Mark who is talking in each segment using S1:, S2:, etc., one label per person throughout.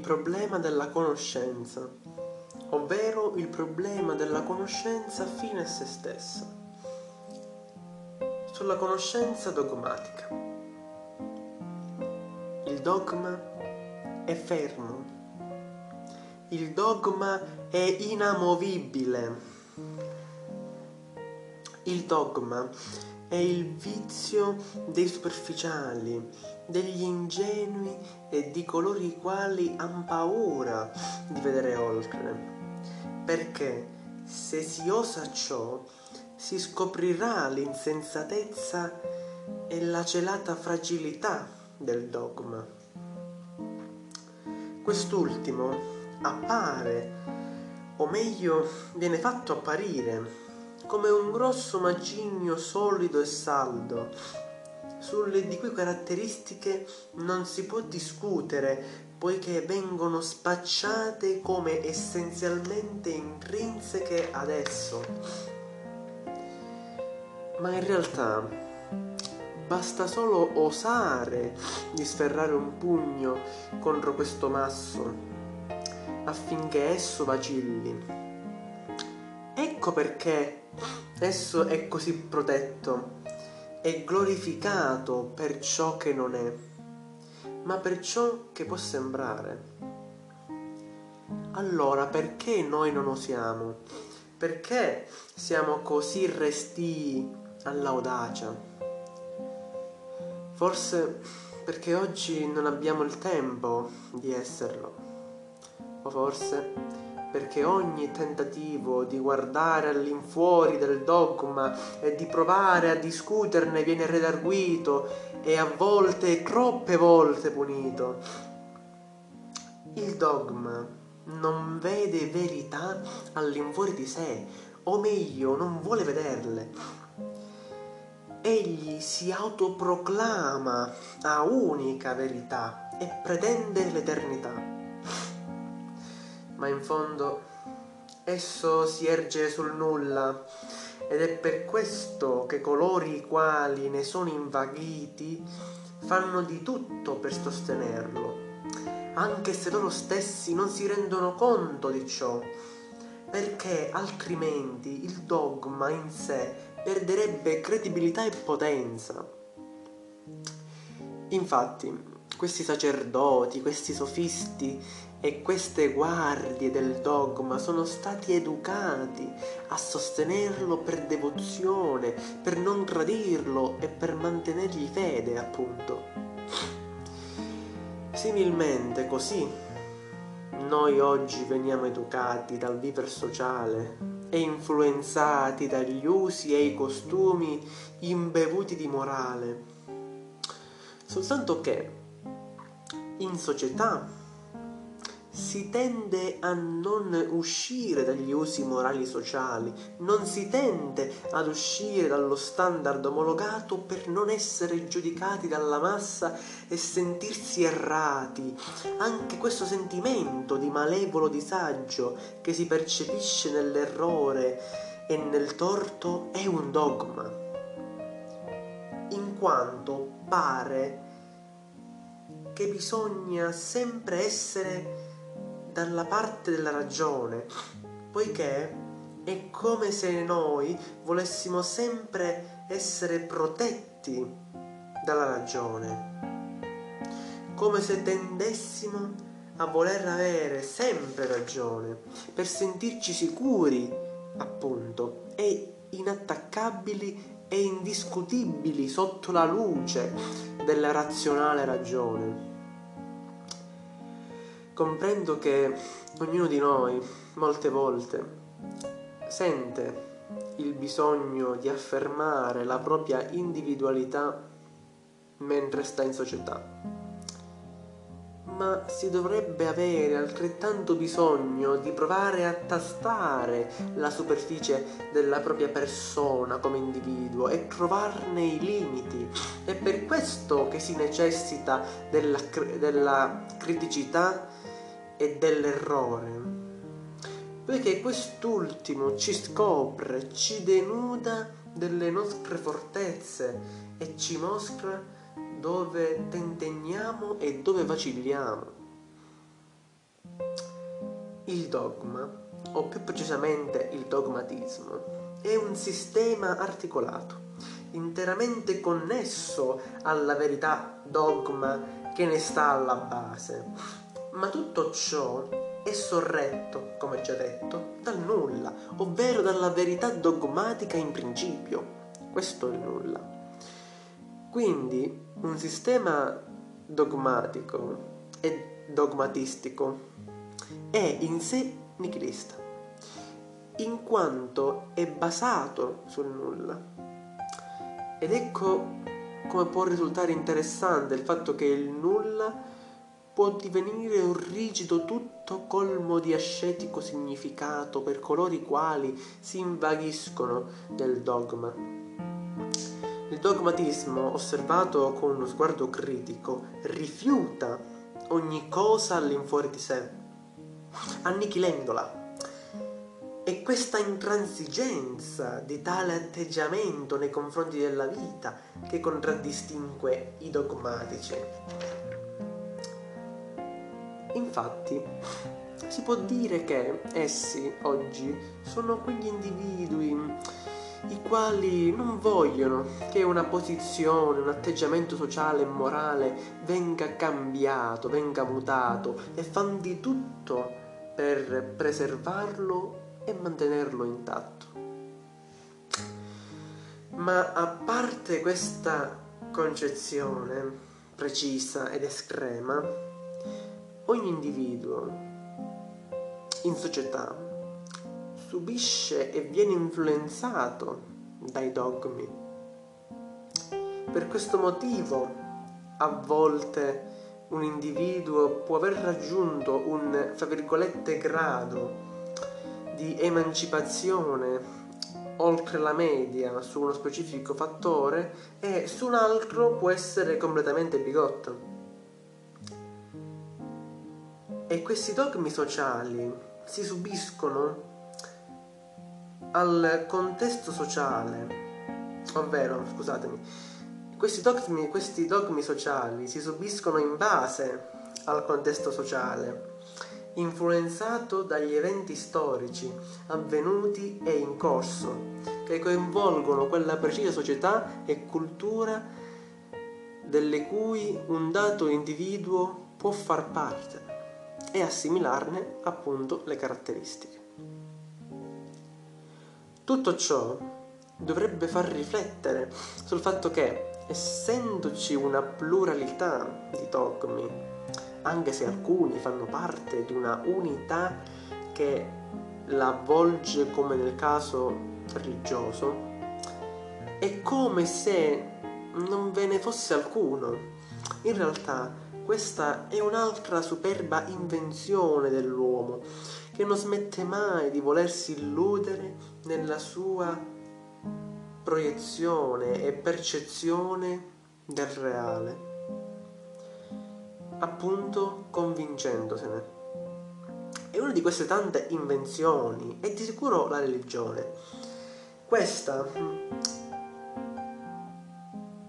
S1: problema della conoscenza, ovvero il problema della conoscenza fine a se stessa. Sulla conoscenza dogmatica. Il dogma è fermo. Il dogma è inamovibile. Il dogma è il vizio dei superficiali, degli ingenui e di coloro i quali han paura di vedere oltre. Perché se si osa ciò, si scoprirà l'insensatezza e la celata fragilità del dogma. Quest'ultimo appare, o meglio viene fatto apparire, come un grosso macigno solido e saldo, sulle di cui caratteristiche non si può discutere, poiché vengono spacciate come essenzialmente intrinseche ad esso. Ma in realtà basta solo osare di sferrare un pugno contro questo masso affinché esso vacilli. Ecco perché Esso è così protetto e glorificato per ciò che non è, ma per ciò che può sembrare. Allora perché noi non osiamo? Perché siamo così restii all'audacia? Forse perché oggi non abbiamo il tempo di esserlo, o forse perché ogni tentativo di guardare all'infuori del dogma e di provare a discuterne viene redarguito e a volte, troppe volte punito. Il dogma non vede verità all'infuori di sé, o meglio, non vuole vederle. Egli si autoproclama a unica verità e pretende l'eternità ma in fondo esso si erge sul nulla ed è per questo che coloro i quali ne sono invaghiti fanno di tutto per sostenerlo, anche se loro stessi non si rendono conto di ciò, perché altrimenti il dogma in sé perderebbe credibilità e potenza. Infatti, questi sacerdoti, questi sofisti e queste guardie del dogma sono stati educati a sostenerlo per devozione, per non tradirlo e per mantenergli fede, appunto. Similmente così noi oggi veniamo educati dal viver sociale e influenzati dagli usi e i costumi imbevuti di morale. Soltanto che in società si tende a non uscire dagli usi morali sociali, non si tende ad uscire dallo standard omologato per non essere giudicati dalla massa e sentirsi errati. Anche questo sentimento di malevolo disagio che si percepisce nell'errore e nel torto è un dogma, in quanto pare che bisogna sempre essere dalla parte della ragione, poiché è come se noi volessimo sempre essere protetti dalla ragione, come se tendessimo a voler avere sempre ragione, per sentirci sicuri, appunto, e inattaccabili e indiscutibili sotto la luce della razionale ragione. Comprendo che ognuno di noi, molte volte, sente il bisogno di affermare la propria individualità mentre sta in società. Ma si dovrebbe avere altrettanto bisogno di provare a tastare la superficie della propria persona come individuo e trovarne i limiti. È per questo che si necessita della, della criticità e dell'errore, poiché quest'ultimo ci scopre, ci denuda delle nostre fortezze e ci mostra dove tentenniamo e dove vacilliamo. Il dogma, o più precisamente il dogmatismo, è un sistema articolato, interamente connesso alla verità dogma che ne sta alla base. Ma tutto ciò è sorretto, come già detto, dal nulla, ovvero dalla verità dogmatica in principio. Questo è il nulla. Quindi un sistema dogmatico e dogmatistico è in sé nichilista, in quanto è basato sul nulla. Ed ecco come può risultare interessante il fatto che il nulla può divenire un rigido tutto colmo di ascetico significato per coloro i quali si invaghiscono nel dogma. Il dogmatismo, osservato con uno sguardo critico, rifiuta ogni cosa all'infuori di sé, annichilendola e questa intransigenza di tale atteggiamento nei confronti della vita che contraddistingue i dogmatici. Infatti, si può dire che essi oggi sono quegli individui i quali non vogliono che una posizione, un atteggiamento sociale e morale venga cambiato, venga mutato e fanno di tutto per preservarlo e mantenerlo intatto. Ma a parte questa concezione precisa ed estrema, ogni individuo in società subisce e viene influenzato dai dogmi. Per questo motivo a volte un individuo può aver raggiunto un, fra virgolette, grado di emancipazione oltre la media su uno specifico fattore e su un altro può essere completamente bigotto. E questi dogmi sociali si subiscono al contesto sociale, ovvero, scusatemi, questi dogmi, questi dogmi sociali si subiscono in base al contesto sociale influenzato dagli eventi storici avvenuti e in corso, che coinvolgono quella precisa società e cultura delle cui un dato individuo può far parte e assimilarne appunto le caratteristiche. Tutto ciò dovrebbe far riflettere sul fatto che, essendoci una pluralità di dogmi, anche se alcuni fanno parte di una unità che la avvolge come nel caso religioso, è come se non ve ne fosse alcuno. In realtà questa è un'altra superba invenzione dell'uomo che non smette mai di volersi illudere nella sua proiezione e percezione del reale appunto convincendosene. E una di queste tante invenzioni è di sicuro la religione. Questa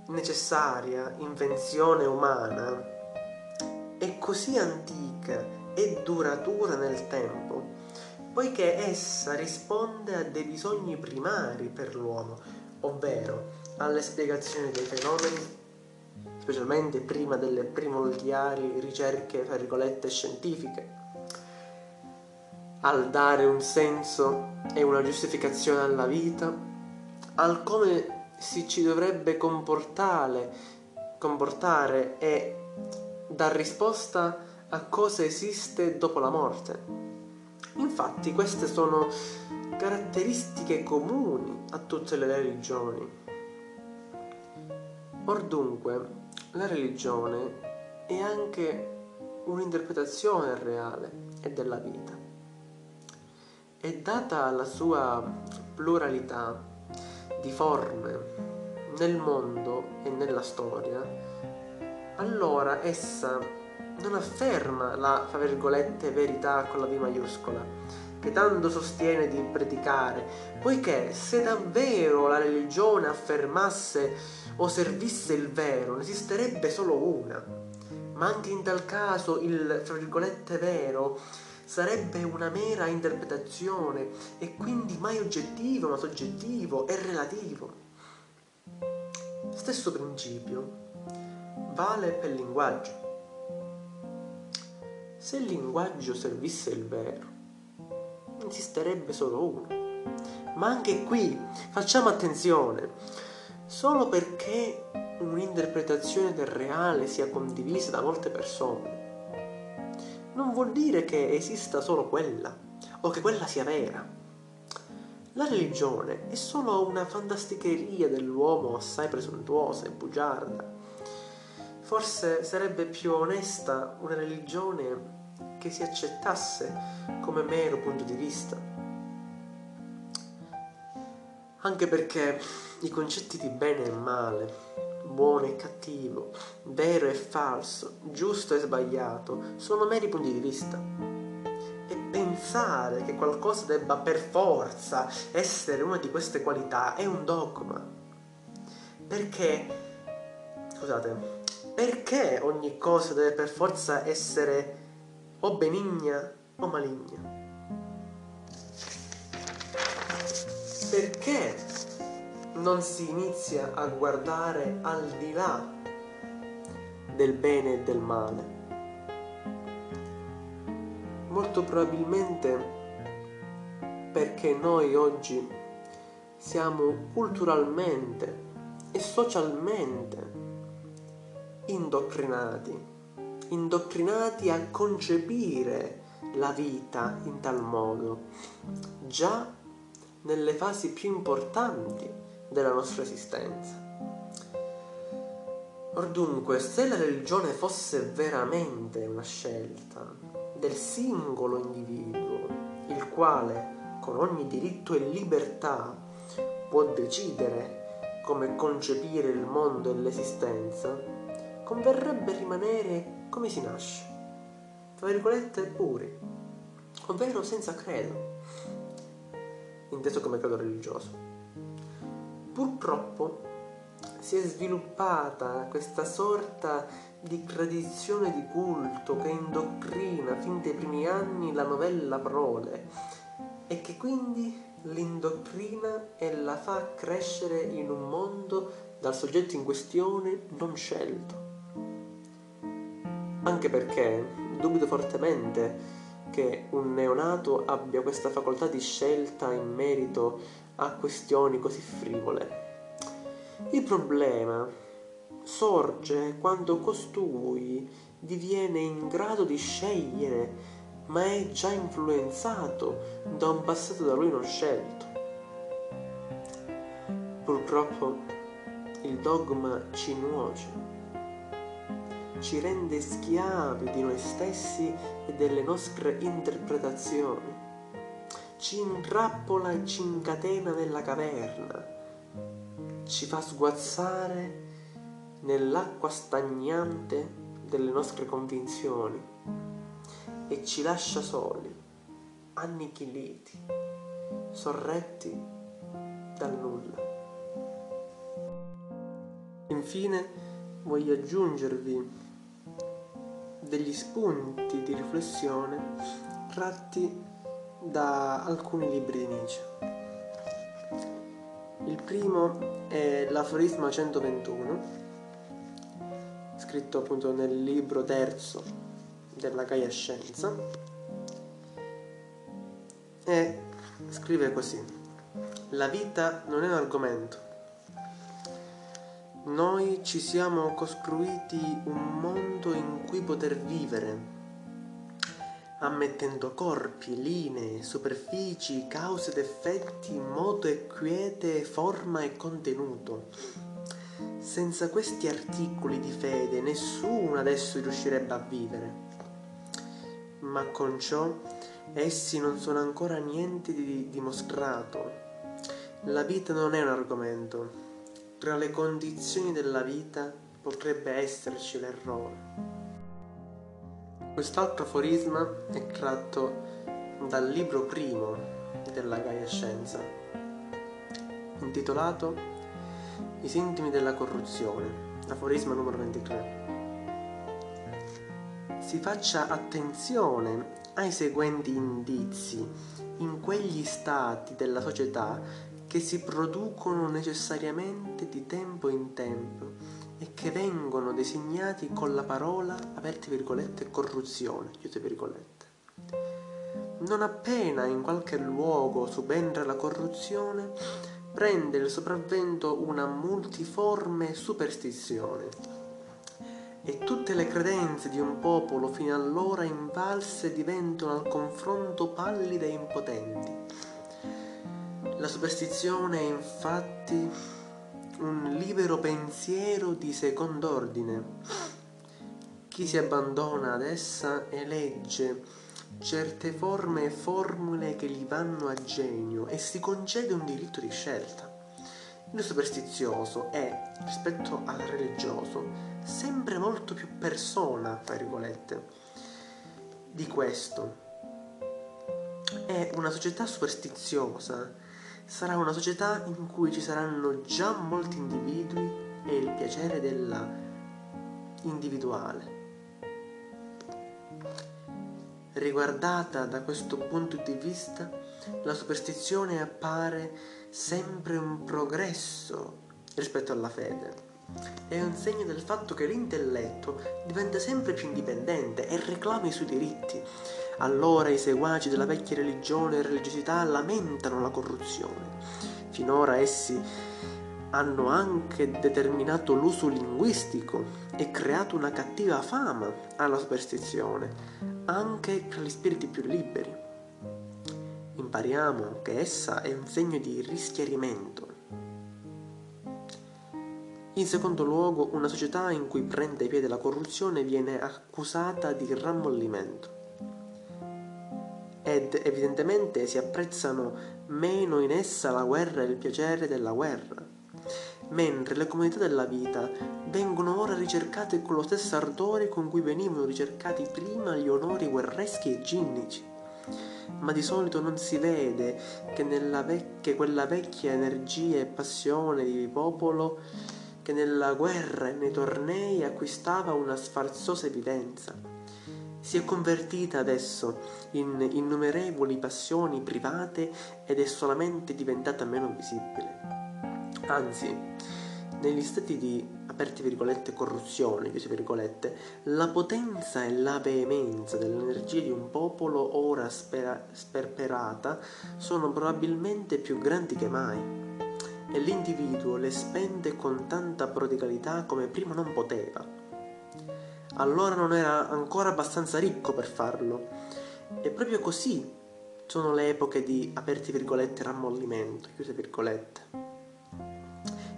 S1: necessaria invenzione umana è così antica e duratura nel tempo, poiché essa risponde a dei bisogni primari per l'uomo, ovvero alle spiegazioni dei fenomeni specialmente prima delle primordiali ricerche, fra virgolette, scientifiche, al dare un senso e una giustificazione alla vita, al come si ci dovrebbe comportare, comportare e dar risposta a cosa esiste dopo la morte. Infatti queste sono caratteristiche comuni a tutte le religioni. Or dunque, la religione è anche un'interpretazione reale e della vita. E data la sua pluralità di forme nel mondo e nella storia, allora essa non afferma la, fra virgolette, verità con la V maiuscola, che tanto sostiene di predicare, poiché se davvero la religione affermasse o servisse il vero, ne esisterebbe solo una, ma anche in tal caso il, fra virgolette, vero sarebbe una mera interpretazione e quindi mai oggettivo ma soggettivo e relativo. Stesso principio vale per linguaggio. Se il linguaggio servisse il vero, esisterebbe solo uno. Ma anche qui facciamo attenzione, solo perché un'interpretazione del reale sia condivisa da molte persone, non vuol dire che esista solo quella o che quella sia vera. La religione è solo una fantasticheria dell'uomo assai presuntuosa e bugiarda. Forse sarebbe più onesta una religione che si accettasse come mero punto di vista. Anche perché i concetti di bene e male, buono e cattivo, vero e falso, giusto e sbagliato, sono meri punti di vista. E pensare che qualcosa debba per forza essere una di queste qualità è un dogma. Perché, scusate, perché ogni cosa deve per forza essere o benigna o maligna? Perché non si inizia a guardare al di là del bene e del male? Molto probabilmente perché noi oggi siamo culturalmente e socialmente indottrinati, indottrinati a concepire la vita in tal modo, già nelle fasi più importanti della nostra esistenza. Or dunque, se la religione fosse veramente una scelta del singolo individuo, il quale con ogni diritto e libertà può decidere come concepire il mondo e l'esistenza, converrebbe rimanere come si nasce, tra virgolette puri, ovvero senza credo, inteso come credo religioso. Purtroppo si è sviluppata questa sorta di tradizione di culto che indottrina fin dai primi anni la novella prole e che quindi l'indottrina e la fa crescere in un mondo dal soggetto in questione non scelto. Anche perché dubito fortemente che un neonato abbia questa facoltà di scelta in merito a questioni così frivole. Il problema sorge quando costui diviene in grado di scegliere, ma è già influenzato da un passato da lui non scelto. Purtroppo il dogma ci nuoce ci rende schiavi di noi stessi e delle nostre interpretazioni. Ci intrappola e ci incatena nella caverna, ci fa sguazzare nell'acqua stagnante delle nostre convinzioni e ci lascia soli, annichiliti, sorretti dal nulla. Infine voglio aggiungervi degli spunti di riflessione tratti da alcuni libri di Nietzsche. Il primo è l'aforisma 121, scritto appunto nel libro terzo della Gaia Scienza, e scrive così: La vita non è un argomento noi ci siamo costruiti un mondo in cui poter vivere, ammettendo corpi, linee, superfici, cause ed effetti, modo e quiete, forma e contenuto. Senza questi articoli di fede nessuno adesso riuscirebbe a vivere. Ma con ciò essi non sono ancora niente di dimostrato. La vita non è un argomento, tra le condizioni della vita potrebbe esserci l'errore. Quest'altro aforisma è tratto dal libro primo della Gaia Scienza, intitolato I sintomi della corruzione, aforisma numero 23. si faccia attenzione ai seguenti indizi in quegli stati della società che si producono necessariamente di tempo in tempo e che vengono designati con la parola, aperte virgolette, corruzione, chiuse virgolette. Non appena in qualche luogo subentra la corruzione, prende il sopravvento una multiforme superstizione e tutte le credenze di un popolo fino allora invalse diventano al confronto pallide e impotenti. La superstizione è infatti un libero pensiero di second'ordine. Chi si abbandona ad essa elegge certe forme e formule che gli vanno a genio e si concede un diritto di scelta. Il superstizioso è, rispetto al religioso, sempre molto più persona, tra virgolette, di questo. È una società superstiziosa, sarà una società in cui ci saranno già molti individui e il piacere della individuale. Riguardata da questo punto di vista, la superstizione appare sempre un progresso rispetto alla fede. È un segno del fatto che l'intelletto diventa sempre più indipendente e reclama i suoi diritti. Allora i seguaci della vecchia religione e religiosità lamentano la corruzione. Finora essi hanno anche determinato l'uso linguistico e creato una cattiva fama alla superstizione, anche tra gli spiriti più liberi. Impariamo che essa è un segno di rischiarimento. In secondo luogo, una società in cui prende piede la corruzione viene accusata di rammollimento ed evidentemente si apprezzano meno in essa la guerra e il piacere della guerra mentre le comodità della vita vengono ora ricercate con lo stesso ardore con cui venivano ricercati prima gli onori guerreschi e ginnici. Ma di solito non si vede che, vec- che quella vecchia energia e passione di popolo che nella guerra e nei tornei acquistava una sfarzosa evidenza. Si è convertita adesso in innumerevoli passioni private ed è solamente diventata meno visibile. Anzi, negli stati di aperte virgolette corruzione, chiuse virgolette, la potenza e la veemenza dell'energia di un popolo ora spera- sperperata sono probabilmente più grandi che mai e l'individuo le spende con tanta prodigalità come prima non poteva. Allora non era ancora abbastanza ricco per farlo e proprio così sono le epoche di aperti virgolette rammollimento, chiuse virgolette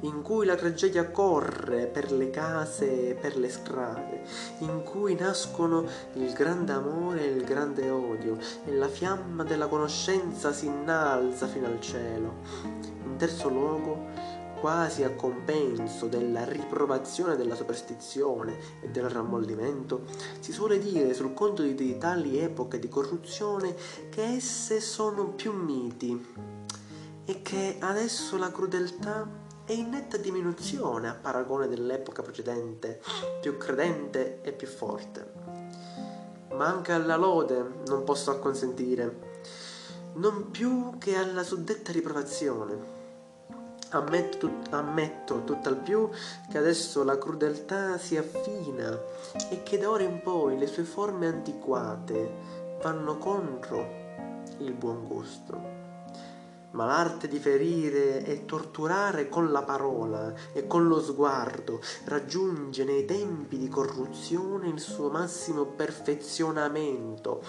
S1: in cui la tragedia corre per le case e per le strade, in cui nascono il grande amore e il grande odio e la fiamma della conoscenza si innalza fino al cielo. In terzo luogo, quasi a compenso della riprovazione della superstizione e del rammollimento, si suole dire sul conto di tali epoche di corruzione che esse sono più miti e che adesso la crudeltà è in netta diminuzione a paragone dell'epoca precedente, più credente e più forte. Ma anche alla lode non posso acconsentire, non più che alla suddetta riprovazione. Ammetto, ammetto tutt'al più che adesso la crudeltà si affina e che da ora in poi le sue forme antiquate vanno contro il buon gusto ma l'arte di ferire e torturare con la parola e con lo sguardo raggiunge nei tempi di corruzione il suo massimo perfezionamento.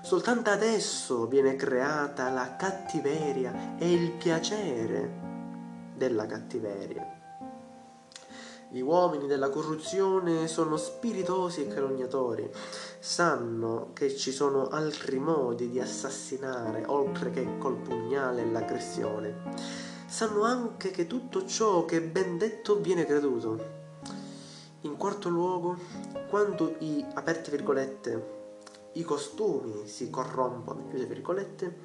S1: Soltanto adesso viene creata la cattiveria e il piacere della cattiveria. Gli uomini della corruzione sono spiritosi e calunniatori, sanno che ci sono altri modi di assassinare oltre che col pugnale e l'aggressione. Sanno anche che tutto ciò che è ben detto viene creduto. In quarto luogo, quando i, aperte virgolette, i costumi si corrompono, chiuse virgolette,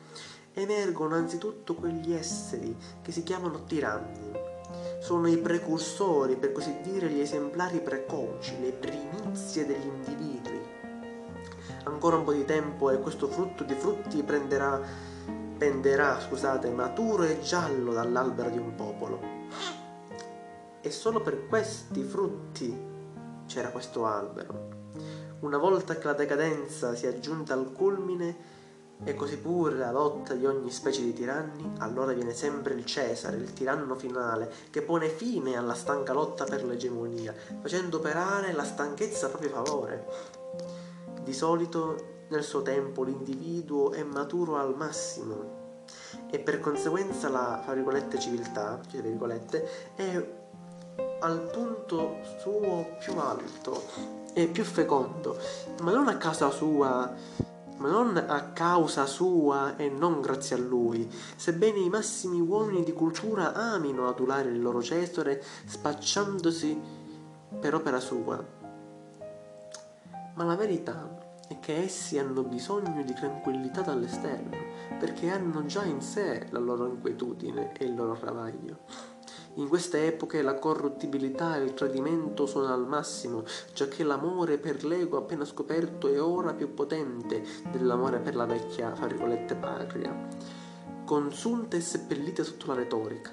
S1: emergono anzitutto quegli esseri che si chiamano tiranni sono i precursori, per così dire, gli esemplari precoci, le primizie degli individui. Ancora un po' di tempo e questo frutto di frutti prenderà, penderà, scusate, maturo e giallo dall'albero di un popolo. E solo per questi frutti c'era questo albero. Una volta che la decadenza si è giunta al culmine, e così pure la lotta di ogni specie di tiranni, allora viene sempre il Cesare, il tiranno finale, che pone fine alla stanca lotta per l'egemonia, facendo operare la stanchezza a proprio favore. Di solito nel suo tempo l'individuo è maturo al massimo e per conseguenza la civiltà è al punto suo più alto e più fecondo, ma non a causa sua ma non a causa sua e non grazie a lui, sebbene i massimi uomini di cultura amino adulare il loro Cesare spacciandosi per opera sua. Ma la verità è che essi hanno bisogno di tranquillità dall'esterno, perché hanno già in sé la loro inquietudine e il loro travaglio. In queste epoche la corruttibilità e il tradimento sono al massimo, giacché l'amore per l'ego appena scoperto è ora più potente dell'amore per la vecchia, fra virgolette, patria, consunta e seppellita sotto la retorica.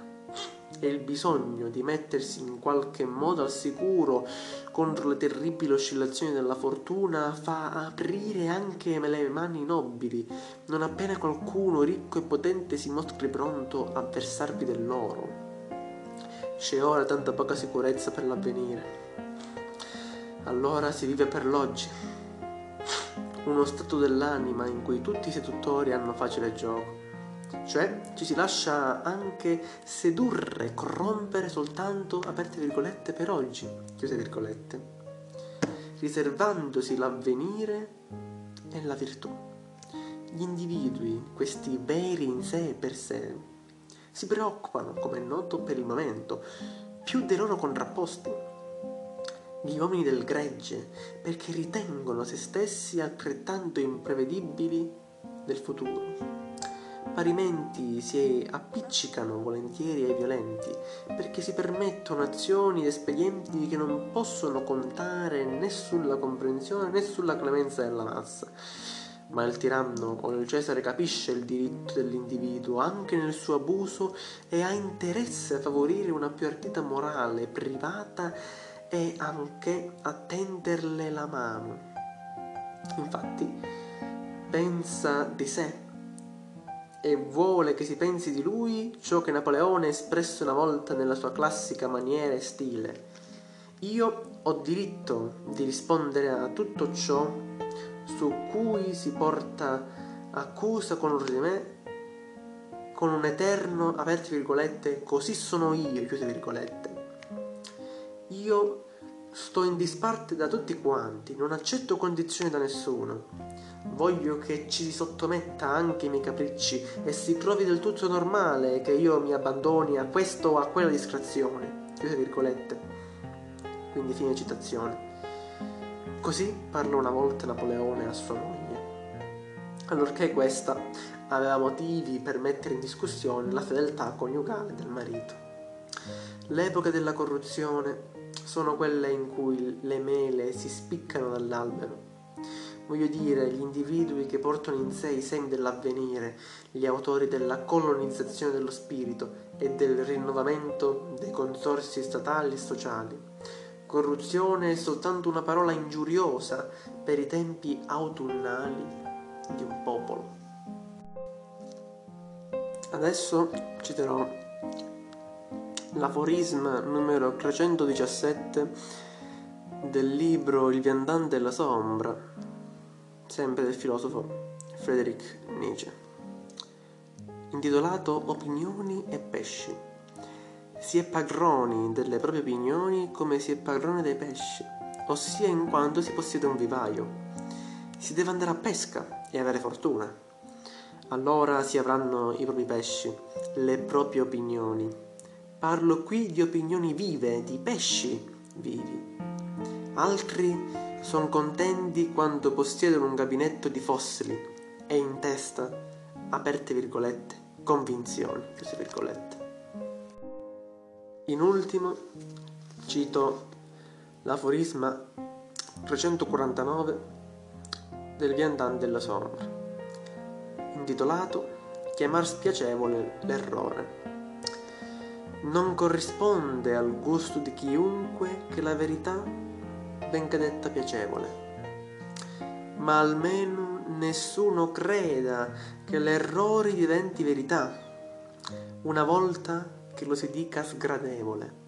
S1: E il bisogno di mettersi in qualche modo al sicuro contro le terribili oscillazioni della fortuna fa aprire anche le mani nobili, non appena qualcuno ricco e potente si mostri pronto a versarvi dell'oro. C'è ora tanta poca sicurezza per l'avvenire. Allora si vive per l'oggi. Uno stato dell'anima in cui tutti i seduttori hanno facile gioco. Cioè ci si lascia anche sedurre, corrompere soltanto, aperte virgolette, per oggi, chiuse virgolette, riservandosi l'avvenire e la virtù. Gli individui, questi veri in sé e per sé, si preoccupano, come è noto, per il momento, più dei loro contrapposti. Gli uomini del gregge, perché ritengono se stessi altrettanto imprevedibili del futuro. Parimenti si appiccicano volentieri ai violenti, perché si permettono azioni ed espedienti che non possono contare né sulla comprensione né sulla clemenza della massa ma il tiranno o il Cesare capisce il diritto dell'individuo anche nel suo abuso e ha interesse a favorire una più ardita morale privata e anche a tenderle la mano. Infatti, pensa di sé e vuole che si pensi di lui ciò che Napoleone espresse una volta nella sua classica maniera e stile. Io ho diritto di rispondere a tutto ciò su cui si porta accusa contro di me con un eterno, aperte virgolette, così sono io, chiuse virgolette. Io sto in disparte da tutti quanti, non accetto condizioni da nessuno. Voglio che ci si sottometta anche i miei capricci e si trovi del tutto normale che io mi abbandoni a questo o a quella distrazione. Chiuse virgolette. Quindi fine citazione. Così parlò una volta Napoleone a sua moglie, allorché questa aveva motivi per mettere in discussione la fedeltà coniugale del marito. L'epoca della corruzione sono quelle in cui le mele si spiccano dall'albero. Voglio dire, gli individui che portano in sé i semi dell'avvenire, gli autori della colonizzazione dello spirito e del rinnovamento dei consorsi statali e sociali Corruzione è soltanto una parola ingiuriosa per i tempi autunnali di un popolo. Adesso citerò l'aforisma numero 317 del libro Il viandante e la sombra, sempre del filosofo Friedrich Nietzsche, intitolato Opinioni e pesci. Si è padroni delle proprie opinioni come si è padrone dei pesci, ossia in quanto si possiede un vivaio. Si deve andare a pesca e avere fortuna. Allora si avranno i propri pesci, le proprie opinioni. Parlo qui di opinioni vive, di pesci vivi. Altri sono contenti quando possiedono un gabinetto di fossili e in testa, aperte virgolette, convinzioni, chiuse virgolette. In ultimo cito l'aforisma 349 del viandante della sombra, intitolato Chiamar spiacevole l'errore. Non corrisponde al gusto di chiunque che la verità venga detta piacevole, ma almeno nessuno creda che l'errore diventi verità una volta che lo si dica sgradevole.